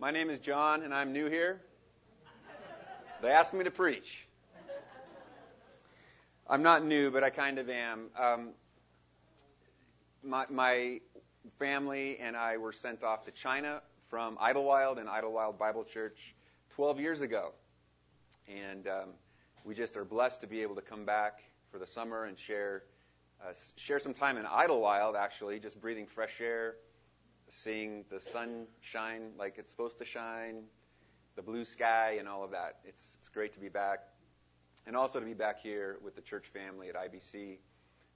My name is John, and I'm new here. They asked me to preach. I'm not new, but I kind of am. Um, my, my family and I were sent off to China from Idlewild and Idlewild Bible Church 12 years ago. And um, we just are blessed to be able to come back for the summer and share uh, share some time in Idlewild, actually, just breathing fresh air, seeing the sun shine like it's supposed to shine, the blue sky, and all of that. It's, it's great to be back. And also to be back here with the church family at IBC.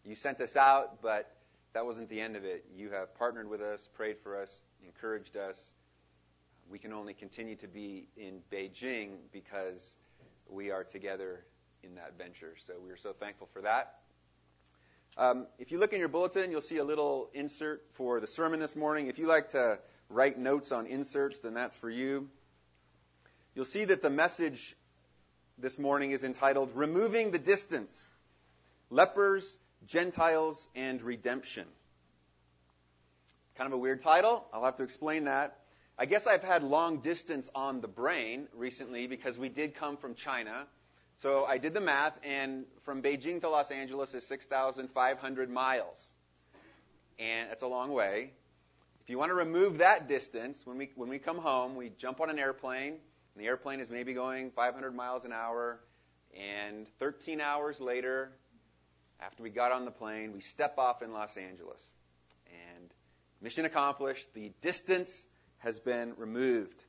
You sent us out, but that wasn't the end of it. You have partnered with us, prayed for us, encouraged us. We can only continue to be in Beijing because we are together in that venture. So we are so thankful for that. Um, if you look in your bulletin, you'll see a little insert for the sermon this morning. If you like to write notes on inserts, then that's for you. You'll see that the message this morning is entitled Removing the Distance Lepers, Gentiles, and Redemption. Kind of a weird title. I'll have to explain that. I guess I've had long distance on the brain recently because we did come from China so I did the math, and from Beijing to Los Angeles is 6,500 miles. And that's a long way. If you want to remove that distance, when we, when we come home, we jump on an airplane, and the airplane is maybe going 500 miles an hour, and 13 hours later, after we got on the plane, we step off in Los Angeles. And mission accomplished. The distance has been removed.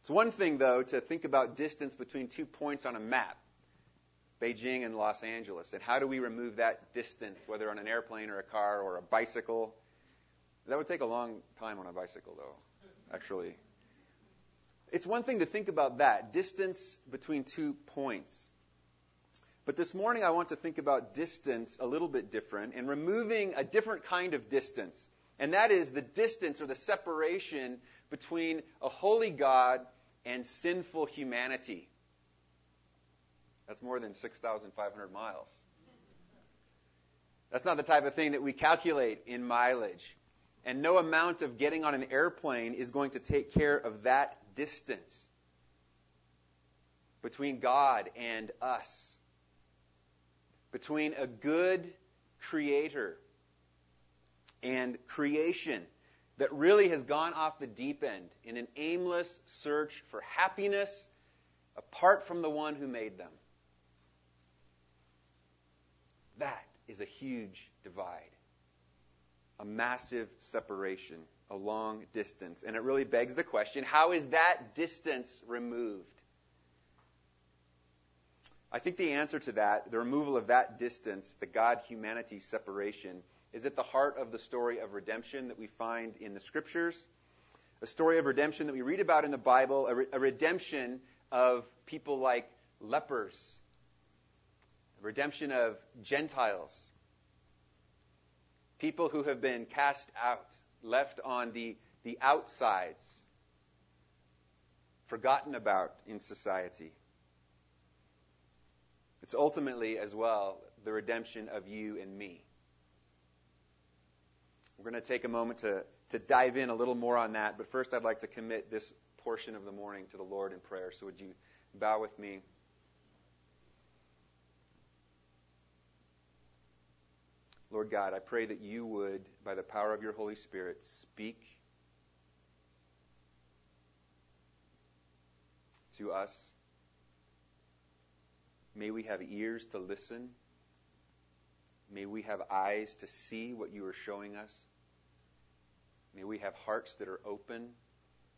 It's one thing, though, to think about distance between two points on a map, Beijing and Los Angeles, and how do we remove that distance, whether on an airplane or a car or a bicycle. That would take a long time on a bicycle, though, actually. It's one thing to think about that, distance between two points. But this morning I want to think about distance a little bit different and removing a different kind of distance. And that is the distance or the separation between a holy God and sinful humanity. That's more than 6,500 miles. That's not the type of thing that we calculate in mileage. And no amount of getting on an airplane is going to take care of that distance between God and us. Between a good creator and creation that really has gone off the deep end in an aimless search for happiness apart from the one who made them. That is a huge divide, a massive separation, a long distance. And it really begs the question how is that distance removed? I think the answer to that, the removal of that distance, the God humanity separation, is at the heart of the story of redemption that we find in the scriptures. A story of redemption that we read about in the Bible, a, re- a redemption of people like lepers, a redemption of Gentiles, people who have been cast out, left on the, the outsides, forgotten about in society. It's ultimately, as well, the redemption of you and me. We're going to take a moment to, to dive in a little more on that, but first I'd like to commit this portion of the morning to the Lord in prayer. So would you bow with me? Lord God, I pray that you would, by the power of your Holy Spirit, speak to us. May we have ears to listen. May we have eyes to see what you are showing us. May we have hearts that are open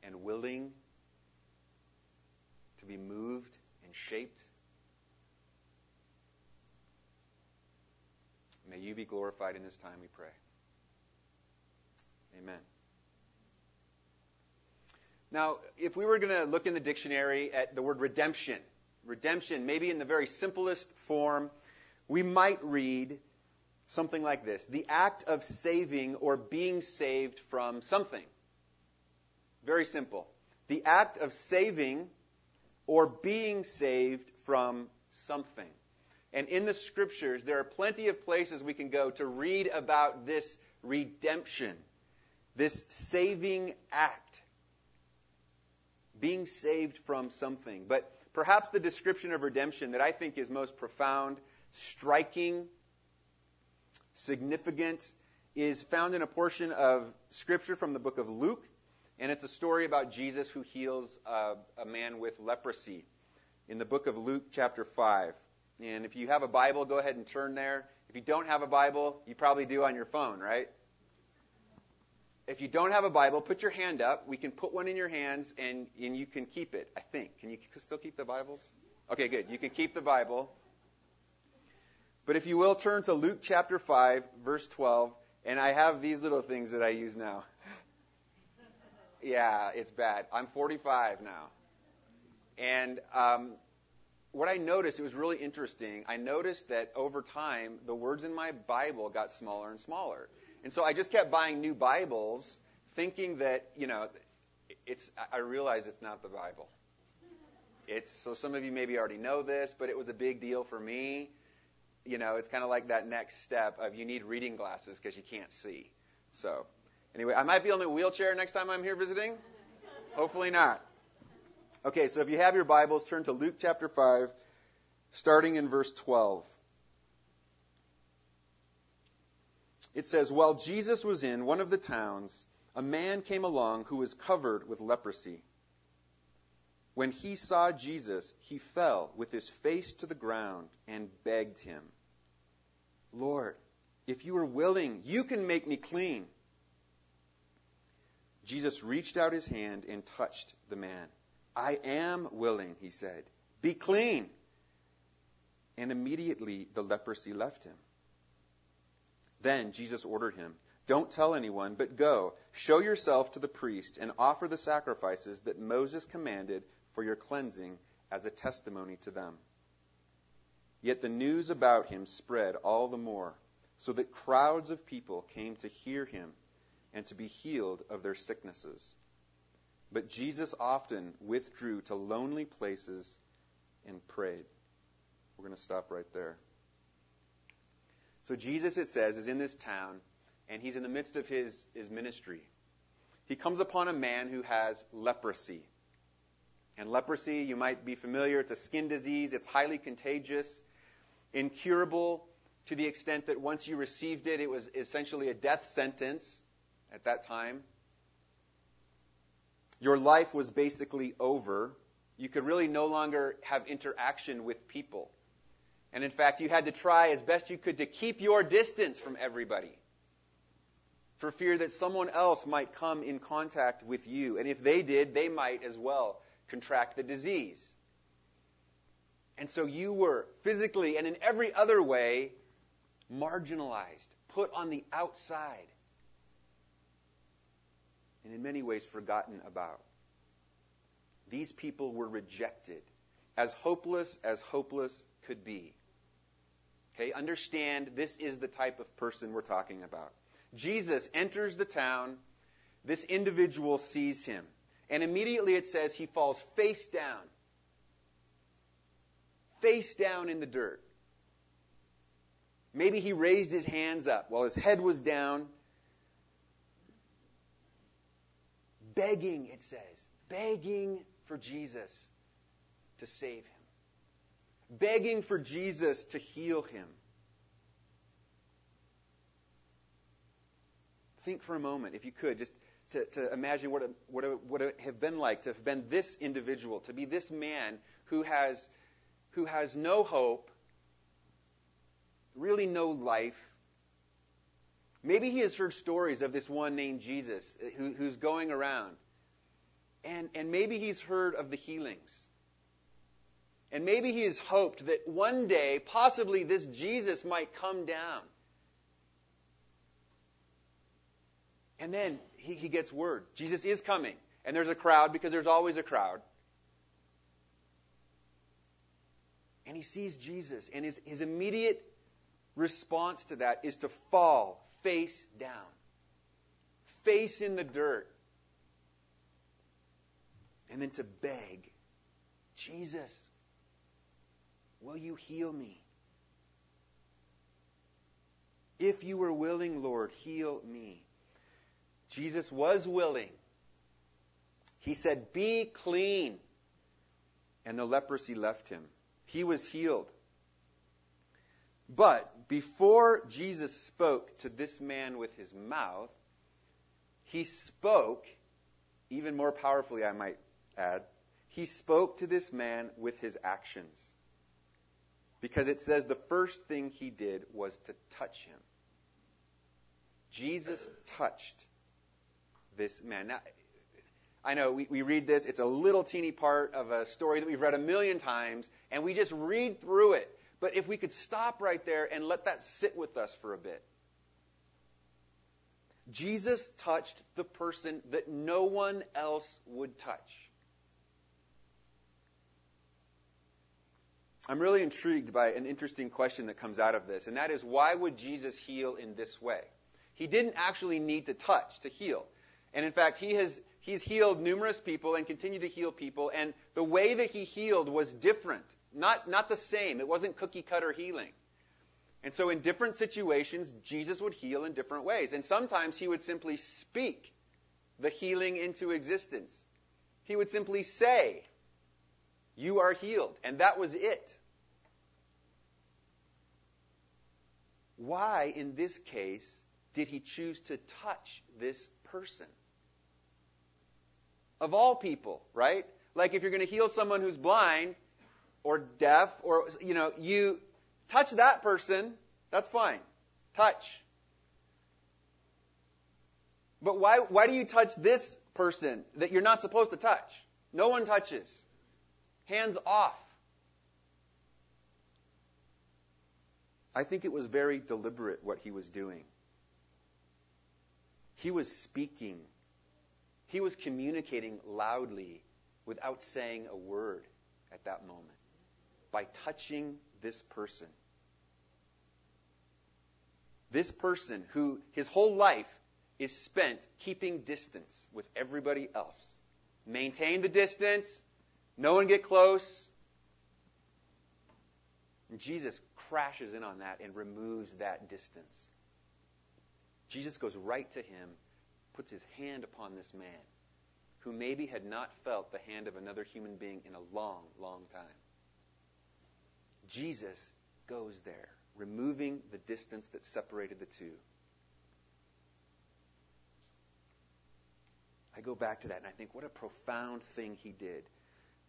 and willing to be moved and shaped. May you be glorified in this time, we pray. Amen. Now, if we were going to look in the dictionary at the word redemption, redemption, maybe in the very simplest form, we might read something like this the act of saving or being saved from something. Very simple. The act of saving or being saved from something. And in the scriptures, there are plenty of places we can go to read about this redemption, this saving act. being saved from something. But perhaps the description of redemption that I think is most profound, striking, significant, is found in a portion of Scripture from the book of Luke, and it's a story about Jesus who heals a, a man with leprosy in the book of Luke, chapter 5. And if you have a Bible, go ahead and turn there. If you don't have a Bible, you probably do on your phone, right? If you don't have a Bible, put your hand up. We can put one in your hands and, and you can keep it, I think. Can you still keep the Bibles? Okay, good. You can keep the Bible. But if you will, turn to Luke chapter 5, verse 12. And I have these little things that I use now. yeah, it's bad. I'm 45 now. And um, what I noticed, it was really interesting. I noticed that over time, the words in my Bible got smaller and smaller. And so I just kept buying new Bibles, thinking that, you know, it's, I realized it's not the Bible. It's, so some of you maybe already know this, but it was a big deal for me. You know, it's kind of like that next step of you need reading glasses because you can't see. So, anyway, I might be on a wheelchair next time I'm here visiting. Hopefully not. Okay, so if you have your Bibles, turn to Luke chapter 5, starting in verse 12. It says, While Jesus was in one of the towns, a man came along who was covered with leprosy. When he saw Jesus, he fell with his face to the ground and begged him, Lord, if you are willing, you can make me clean. Jesus reached out his hand and touched the man. I am willing, he said. Be clean. And immediately the leprosy left him. Then Jesus ordered him, Don't tell anyone, but go, show yourself to the priest, and offer the sacrifices that Moses commanded for your cleansing as a testimony to them. Yet the news about him spread all the more, so that crowds of people came to hear him and to be healed of their sicknesses. But Jesus often withdrew to lonely places and prayed. We're going to stop right there. So Jesus, it says, is in this town, and he's in the midst of his, his ministry. He comes upon a man who has leprosy. And leprosy, you might be familiar, it's a skin disease, it's highly contagious, incurable to the extent that once you received it, it was essentially a death sentence at that time. Your life was basically over. You could really no longer have interaction with people. And in fact, you had to try as best you could to keep your distance from everybody for fear that someone else might come in contact with you. And if they did, they might as well contract the disease. And so you were physically and in every other way marginalized, put on the outside, and in many ways forgotten about. These people were rejected, as hopeless as hopeless could be. Okay, understand this is the type of person we're talking about. Jesus enters the town. This individual sees him. And immediately it says he falls face down. Face down in the dirt. Maybe he raised his hands up while his head was down. Begging, it says. Begging for Jesus to save him begging for Jesus to heal him. Think for a moment, if you could, just to, to imagine what it, what, it, have been like to have been this individual, to be this man who has, who has no hope, really no life. Maybe he has heard stories of this one named Jesus uh, who, who's going around. And, and maybe he's heard of the healings. And maybe he has hoped that one day, possibly this Jesus might come down. And then he, he gets word Jesus is coming. And there's a crowd because there's always a crowd. And he sees Jesus. And his, his immediate response to that is to fall face down, face in the dirt, and then to beg, Jesus, Will you heal me? If you were willing, Lord, heal me. Jesus was willing. He said, Be clean. And the leprosy left him. He was healed. But before Jesus spoke to this man with his mouth, he spoke, even more powerfully, I might add, he spoke to this man with his actions. Because it says the first thing he did was to touch him. Jesus touched this man. Now, I know we, we read this, it's a little teeny part of a story that we've read a million times, and we just read through it. But if we could stop right there and let that sit with us for a bit. Jesus touched the person that no one else would touch. I'm really intrigued by an interesting question that comes out of this, and that is why would Jesus heal in this way? He didn't actually need to touch to heal. And in fact, he has he's healed numerous people and continued to heal people, and the way that he healed was different, not not the same. It wasn't cookie cutter healing. And so in different situations, Jesus would heal in different ways. And sometimes he would simply speak the healing into existence. He would simply say, you are healed. And that was it. Why, in this case, did he choose to touch this person? Of all people, right? Like if you're going to heal someone who's blind or deaf or, you know, you touch that person, that's fine. Touch. But why, why do you touch this person that you're not supposed to touch? No one touches. Hands off. I think it was very deliberate what he was doing. He was speaking. He was communicating loudly without saying a word at that moment by touching this person. This person who his whole life is spent keeping distance with everybody else. Maintain the distance, no one get close. And Jesus crashes in on that and removes that distance. Jesus goes right to him, puts his hand upon this man who maybe had not felt the hand of another human being in a long, long time. Jesus goes there, removing the distance that separated the two. I go back to that and I think, what a profound thing he did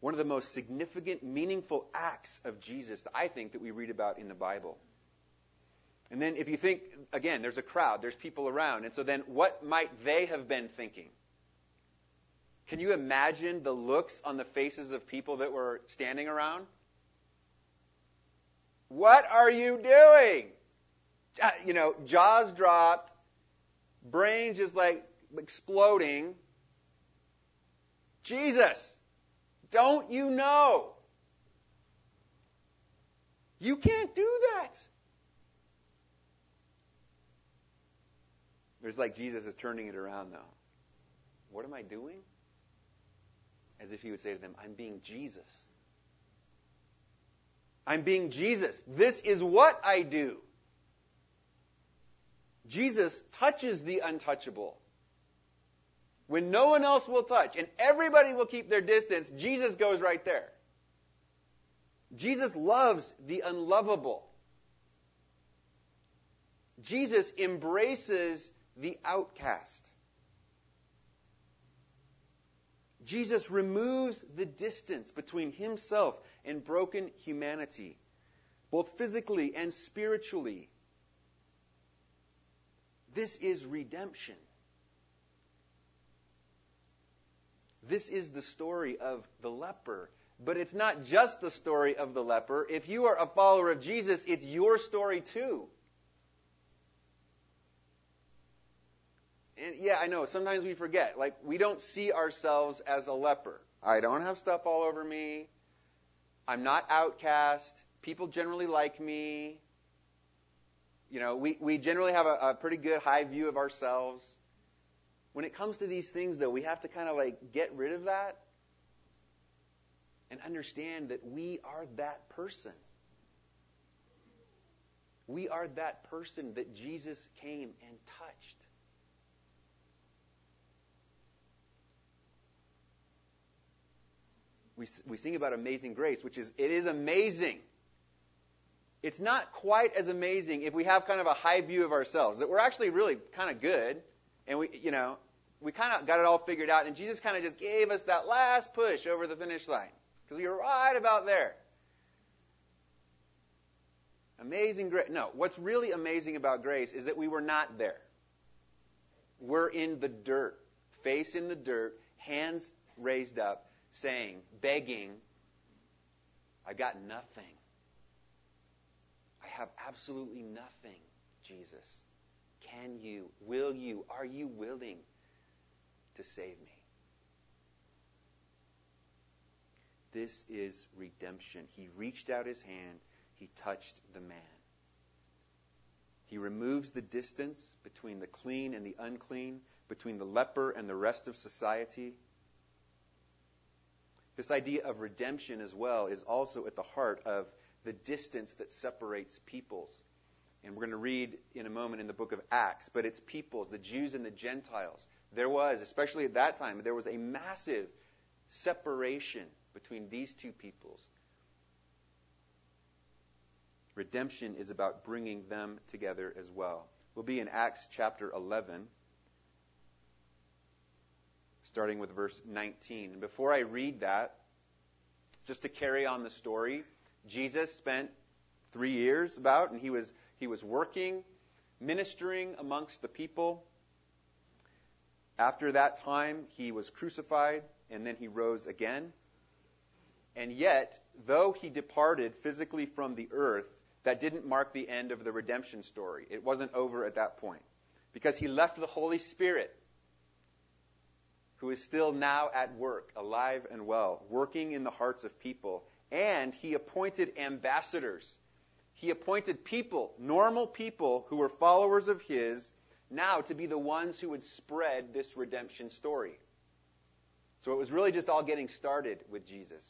one of the most significant, meaningful acts of Jesus, that I think, that we read about in the Bible. And then if you think, again, there's a crowd, there's people around, and so then what might they have been thinking? Can you imagine the looks on the faces of people that were standing around? What are you doing? Uh, you know, jaws dropped, brains just like exploding. Jesus, don't you know? You can't do that. It's like Jesus is turning it around now. What am I doing? As if he would say to them, I'm being Jesus. I'm being Jesus. This is what I do. Jesus touches the untouchable. When no one else will touch and everybody will keep their distance, Jesus goes right there. Jesus loves the unlovable. Jesus embraces the outcast. Jesus removes the distance between himself and broken humanity, both physically and spiritually. This is redemption. This is the story of the leper. But it's not just the story of the leper. If you are a follower of Jesus, it's your story too. And yeah, I know, sometimes we forget. Like, we don't see ourselves as a leper. I don't have stuff all over me. I'm not outcast. People generally like me. You know, we, we generally have a, a pretty good high view of ourselves. When it comes to these things, though, we have to kind of like get rid of that and understand that we are that person. We are that person that Jesus came and touched. We, we sing about amazing grace, which is, it is amazing. It's not quite as amazing if we have kind of a high view of ourselves, that we're actually really kind of good, and we, you know, we kind of got it all figured out, and Jesus kind of just gave us that last push over the finish line, because we were right about there. Amazing grace. No, what's really amazing about grace is that we were not there. We're in the dirt, face in the dirt, hands raised up, saying, begging, I got nothing. I have absolutely nothing, Jesus. Can you, will you, are you willing to save me? This is redemption. He reached out his hand, he touched the man. He removes the distance between the clean and the unclean, between the leper and the rest of society. This idea of redemption as well is also at the heart of the distance that separates peoples. And we're going to read in a moment in the book of Acts, but it's peoples, the Jews and the Gentiles. There was, especially at that time, there was a massive separation between these two peoples. Redemption is about bringing them together as well. We'll be in Acts chapter 11 starting with verse 19. And before I read that, just to carry on the story, Jesus spent three years about, and he was he was working, ministering amongst the people. After that time, he was crucified, and then he rose again. And yet, though he departed physically from the earth, that didn't mark the end of the redemption story. It wasn't over at that point. Because he left the Holy Spirit who is still now at work, alive and well, working in the hearts of people. And he appointed ambassadors. He appointed people, normal people who were followers of his, now to be the ones who would spread this redemption story. So it was really just all getting started with Jesus.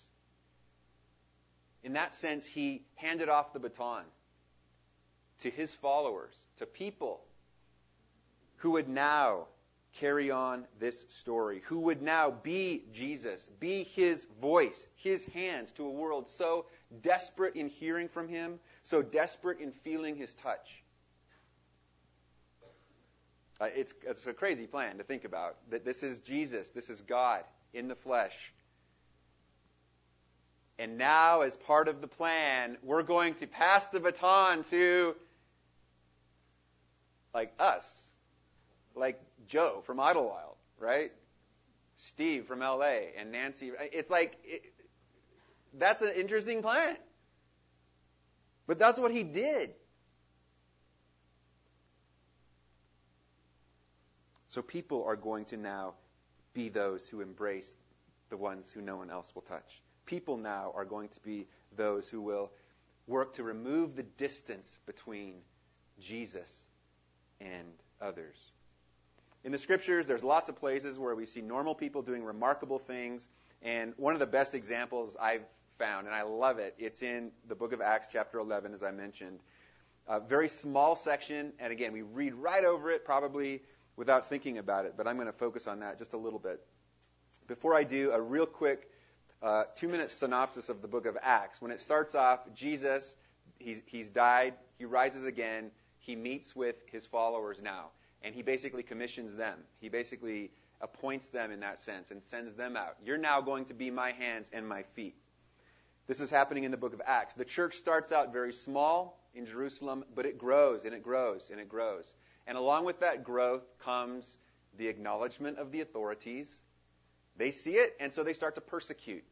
In that sense, he handed off the baton to his followers, to people who would now carry on this story, who would now be Jesus, be his voice, his hands to a world so desperate in hearing from him, so desperate in feeling his touch. Uh, it's, it's a crazy plan to think about that this is Jesus, this is God in the flesh. And now, as part of the plan, we're going to pass the baton to like us, like Joe from Idlewild, right? Steve from LA and Nancy. It's like, it, that's an interesting plan. But that's what he did. So people are going to now be those who embrace the ones who no one else will touch. People now are going to be those who will work to remove the distance between Jesus and others. In the scriptures, there's lots of places where we see normal people doing remarkable things. And one of the best examples I've found, and I love it, it's in the book of Acts, chapter 11, as I mentioned. A very small section, and again, we read right over it probably without thinking about it, but I'm going to focus on that just a little bit. Before I do, a real quick uh, two minute synopsis of the book of Acts. When it starts off, Jesus, he's, he's died, he rises again, he meets with his followers now and he basically commissions them. He basically appoints them in that sense and sends them out. You're now going to be my hands and my feet. This is happening in the book of Acts. The church starts out very small in Jerusalem, but it grows and it grows and it grows. And along with that growth comes the acknowledgement of the authorities. They see it, and so they start to persecute.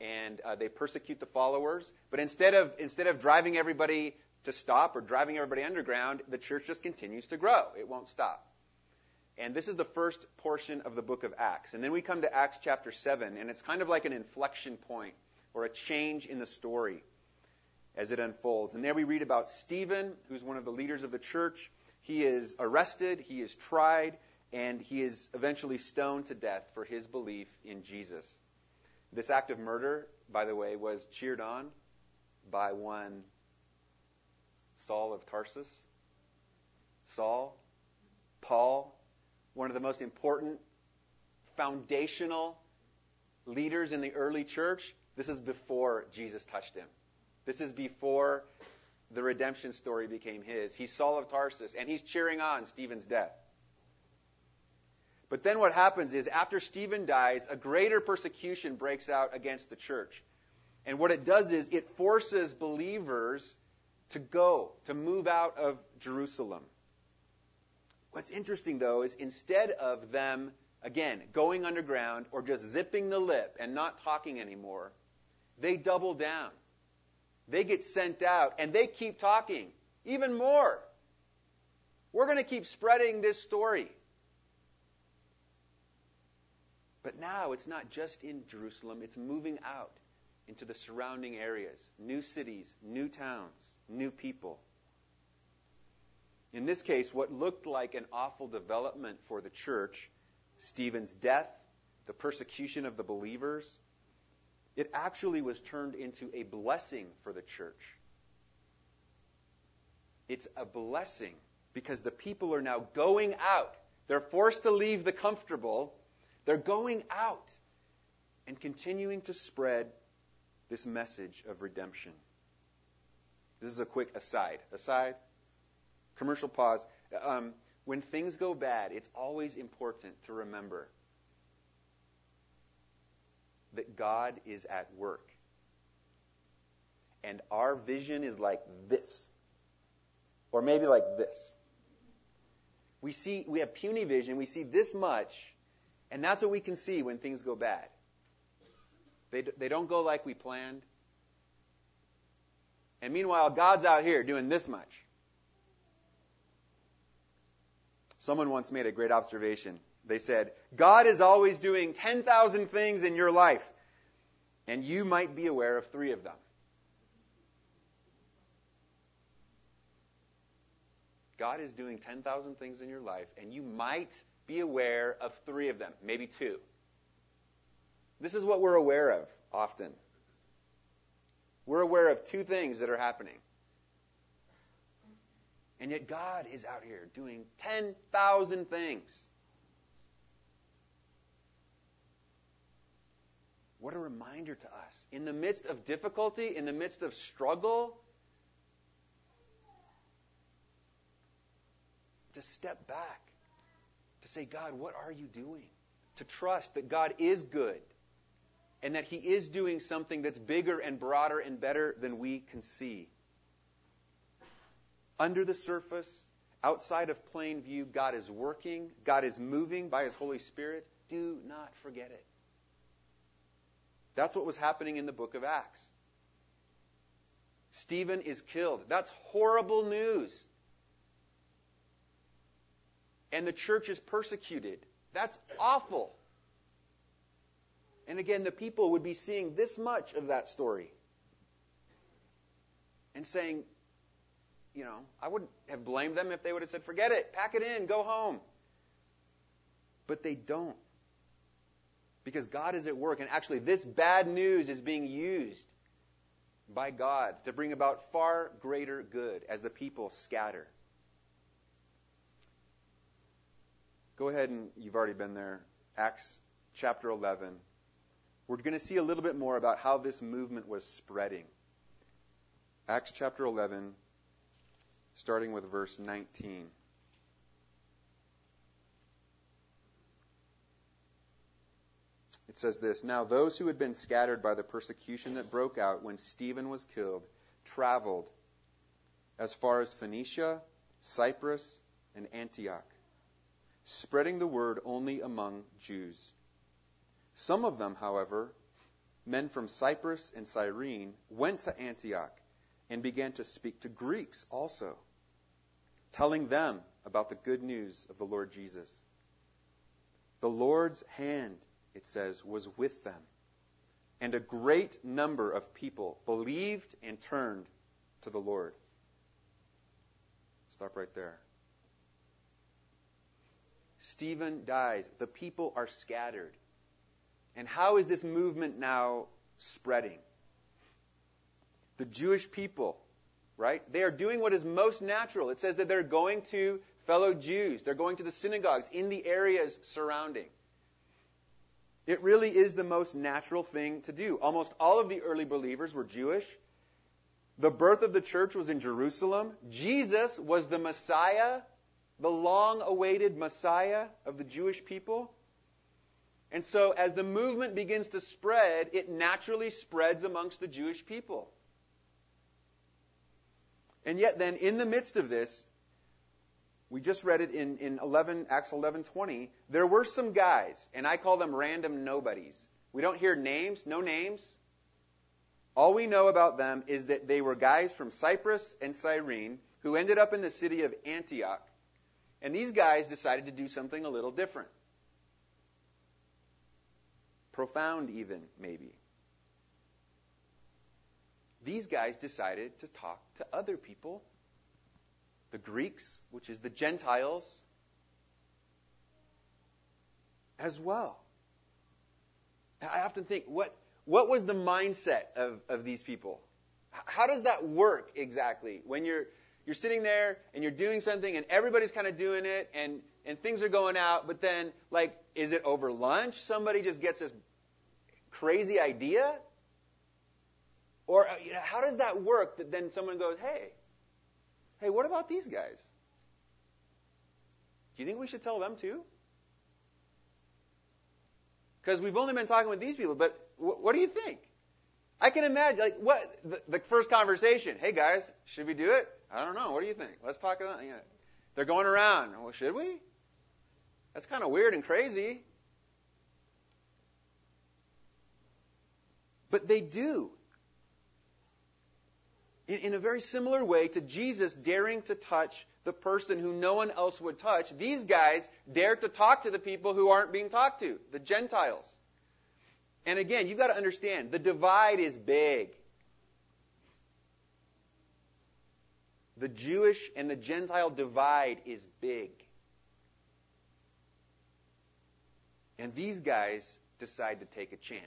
And uh, they persecute the followers. But instead of instead of driving everybody to stop or driving everybody underground, the church just continues to grow. It won't stop. And this is the first portion of the book of Acts. And then we come to Acts chapter 7, and it's kind of like an inflection point or a change in the story as it unfolds. And there we read about Stephen, who's one of the leaders of the church. He is arrested, he is tried, and he is eventually stoned to death for his belief in Jesus. This act of murder, by the way, was cheered on by one Saul of Tarsus, Saul, Paul, one of the most important foundational leaders in the early church, this is before Jesus touched him. This is before the redemption story became his. He's Saul of Tarsus, and he's cheering on Stephen's death. But then what happens is, after Stephen dies, a greater persecution breaks out against the church. And what it does is, it forces believers to go, to move out of Jerusalem. What's interesting, though, is instead of them, again, going underground or just zipping the lip and not talking anymore, they double down. They get sent out and they keep talking even more. We're going to keep spreading this story. But now it's not just in Jerusalem, it's moving out into the surrounding areas, new cities, new towns, new people. In this case, what looked like an awful development for the church, Stephen's death, the persecution of the believers, it actually was turned into a blessing for the church. It's a blessing because the people are now going out. They're forced to leave the comfortable. They're going out and continuing to spread this message of redemption. This is a quick aside. Aside, commercial pause. Um, when things go bad, it's always important to remember that God is at work. And our vision is like this. Or maybe like this. We see, we have puny vision, we see this much, and that's what we can see when things go bad. They, they don't go like we planned. And meanwhile, God's out here doing this much. Someone once made a great observation. They said, God is always doing 10,000 things in your life, and you might be aware of three of them. God is doing 10,000 things in your life, and you might be aware of three of them, maybe two. This is what we're aware of often. We're aware of two things that are happening. And yet God is out here doing 10,000 things. What a reminder to us. In the midst of difficulty, in the midst of struggle, to step back, to say, God, what are you doing? To trust that God is good and that He is doing something that's bigger and broader and better than we can see. Under the surface, outside of plain view, God is working, God is moving by His Holy Spirit. Do not forget it. That's what was happening in the book of Acts. Stephen is killed. That's horrible news. And the church is persecuted. That's awful. And again, the people would be seeing this much of that story and saying, you know, I wouldn't have blamed them if they would have said, forget it, pack it in, go home. But they don't. Because God is at work, and actually, this bad news is being used by God to bring about far greater good as the people scatter. Go ahead and you've already been there. Acts chapter 11 we're going to see a little bit more about how this movement was spreading. Acts chapter 11, starting with verse 19. It says this Now those who had been scattered by the persecution that broke out when Stephen was killed traveled as far as Phoenicia, Cyprus, and Antioch, spreading the word only among Jews. Some of them, however, men from Cyprus and Cyrene, went to Antioch and began to speak to Greeks also, telling them about the good news of the Lord Jesus. The Lord's hand, it says, was with them, and a great number of people believed and turned to the Lord. Stop right there. Stephen dies. The people are scattered. And how is this movement now spreading? The Jewish people, right? They are doing what is most natural. It says that they're going to fellow Jews, they're going to the synagogues in the areas surrounding. It really is the most natural thing to do. Almost all of the early believers were Jewish. The birth of the church was in Jerusalem. Jesus was the Messiah, the long awaited Messiah of the Jewish people. And so, as the movement begins to spread, it naturally spreads amongst the Jewish people. And yet, then, in the midst of this, we just read it in, in 11, Acts 11:20. There were some guys, and I call them random nobodies. We don't hear names, no names. All we know about them is that they were guys from Cyprus and Cyrene who ended up in the city of Antioch. And these guys decided to do something a little different. Profound, even, maybe. These guys decided to talk to other people the Greeks, which is the Gentiles, as well. I often think, what, what was the mindset of, of these people? How does that work exactly when you're, you're sitting there and you're doing something and everybody's kind of doing it and, and things are going out, but then, like, is it over lunch? Somebody just gets this crazy idea? Or uh, you know, how does that work that then someone goes, hey, Hey, what about these guys? Do you think we should tell them too? Because we've only been talking with these people, but w- what do you think? I can imagine, like, what the, the, first conversation. Hey guys, should we do it? I don't know. What do you think? Let's talk about. You know, they're going around. Well, should we? That's kind of weird and crazy. But they do in, in a very similar way to Jesus daring to touch the person who no one else would touch, these guys dare to talk to the people who aren't being talked to, the Gentiles. And again, you've got to understand, the divide is big. The Jewish and the Gentile divide is big. And these guys decide to take a chance.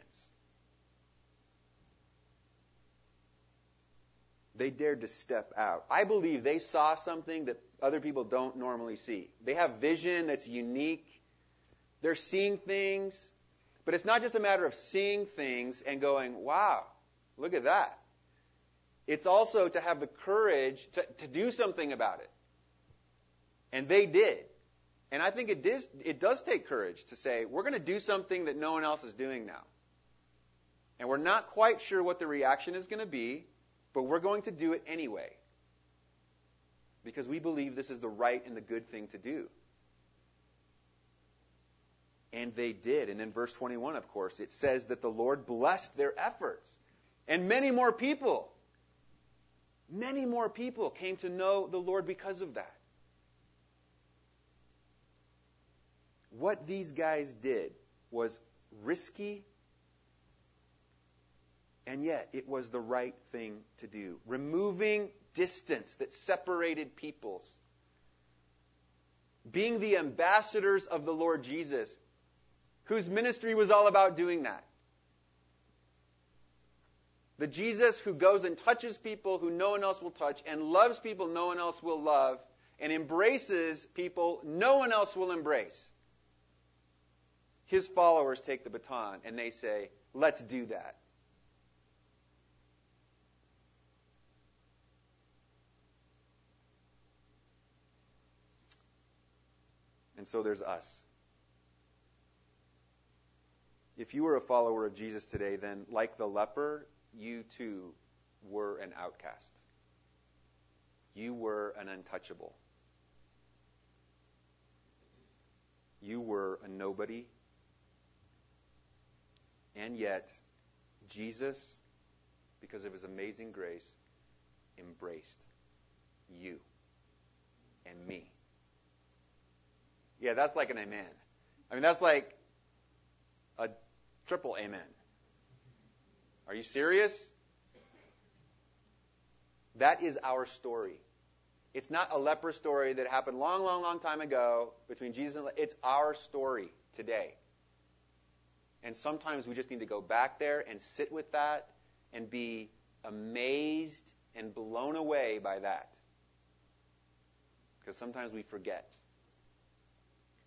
They dared to step out. I believe they saw something that other people don't normally see. They have vision that's unique. They're seeing things. But it's not just a matter of seeing things and going, wow, look at that. It's also to have the courage to, to do something about it. And they did. And I think it, does, it does take courage to say, we're going to do something that no one else is doing now. And we're not quite sure what the reaction is going to be, but we're going to do it anyway. Because we believe this is the right and the good thing to do. And they did. And in verse 21, of course, it says that the Lord blessed their efforts. And many more people, many more people came to know the Lord because of that. What these guys did was risky and yet, it was the right thing to do. Removing distance that separated peoples. Being the ambassadors of the Lord Jesus, whose ministry was all about doing that. The Jesus who goes and touches people who no one else will touch, and loves people no one else will love, and embraces people no one else will embrace. His followers take the baton and they say, let's do that. And so there's us. If you were a follower of Jesus today, then like the leper, you too were an outcast. You were an untouchable. You were a nobody. And yet, Jesus, because of his amazing grace, embraced you and me. Yeah, that's like an amen. I mean, that's like a triple amen. Are you serious? That is our story. It's not a leper story that happened long, long, long time ago between Jesus and it's our story today. And sometimes we just need to go back there and sit with that and be amazed and blown away by that. Because sometimes we forget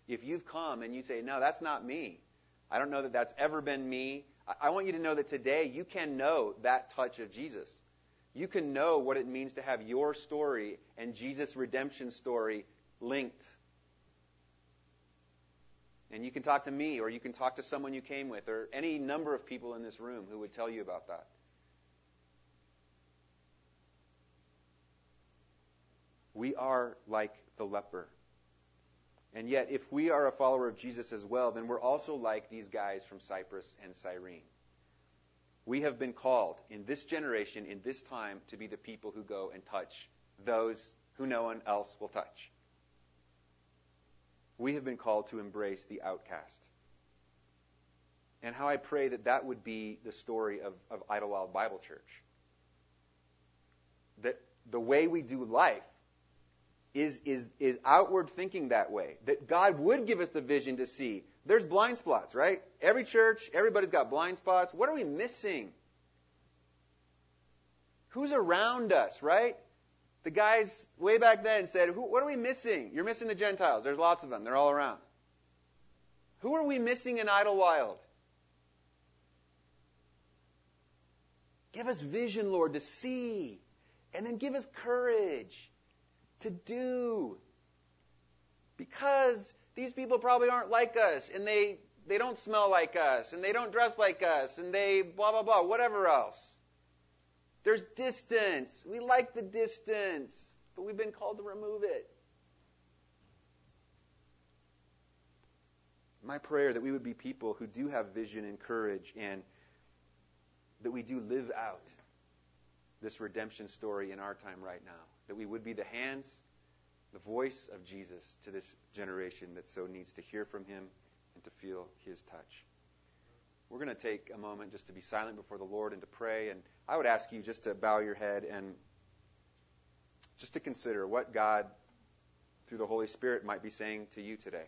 if you've come and you say, no, that's not me, I don't know that that's ever been me. I want you to know that today you can know that touch of Jesus. You can know what it means to have your story and Jesus' redemption story linked. And you can talk to me, or you can talk to someone you came with, or any number of people in this room who would tell you about that. We are like the leper. And yet, if we are a follower of Jesus as well, then we're also like these guys from Cyprus and Cyrene. We have been called in this generation, in this time, to be the people who go and touch those who no one else will touch. We have been called to embrace the outcast. And how I pray that that would be the story of, of Idlewild Bible Church. That the way we do life is, is, is outward thinking that way. That God would give us the vision to see. There's blind spots, right? Every church, everybody's got blind spots. What are we missing? Who's around us, right? The guys way back then said, What are we missing? You're missing the Gentiles. There's lots of them, they're all around. Who are we missing in Idlewild? Give us vision, Lord, to see. And then give us courage to do. Because these people probably aren't like us, and they, they don't smell like us, and they don't dress like us, and they blah, blah, blah, whatever else. There's distance. We like the distance, but we've been called to remove it. My prayer that we would be people who do have vision and courage and that we do live out this redemption story in our time right now that we would be the hands, the voice of Jesus to this generation that so needs to hear from him and to feel his touch. We're going to take a moment just to be silent before the Lord and to pray. And I would ask you just to bow your head and just to consider what God, through the Holy Spirit, might be saying to you today.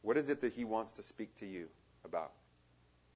What is it that He wants to speak to you about?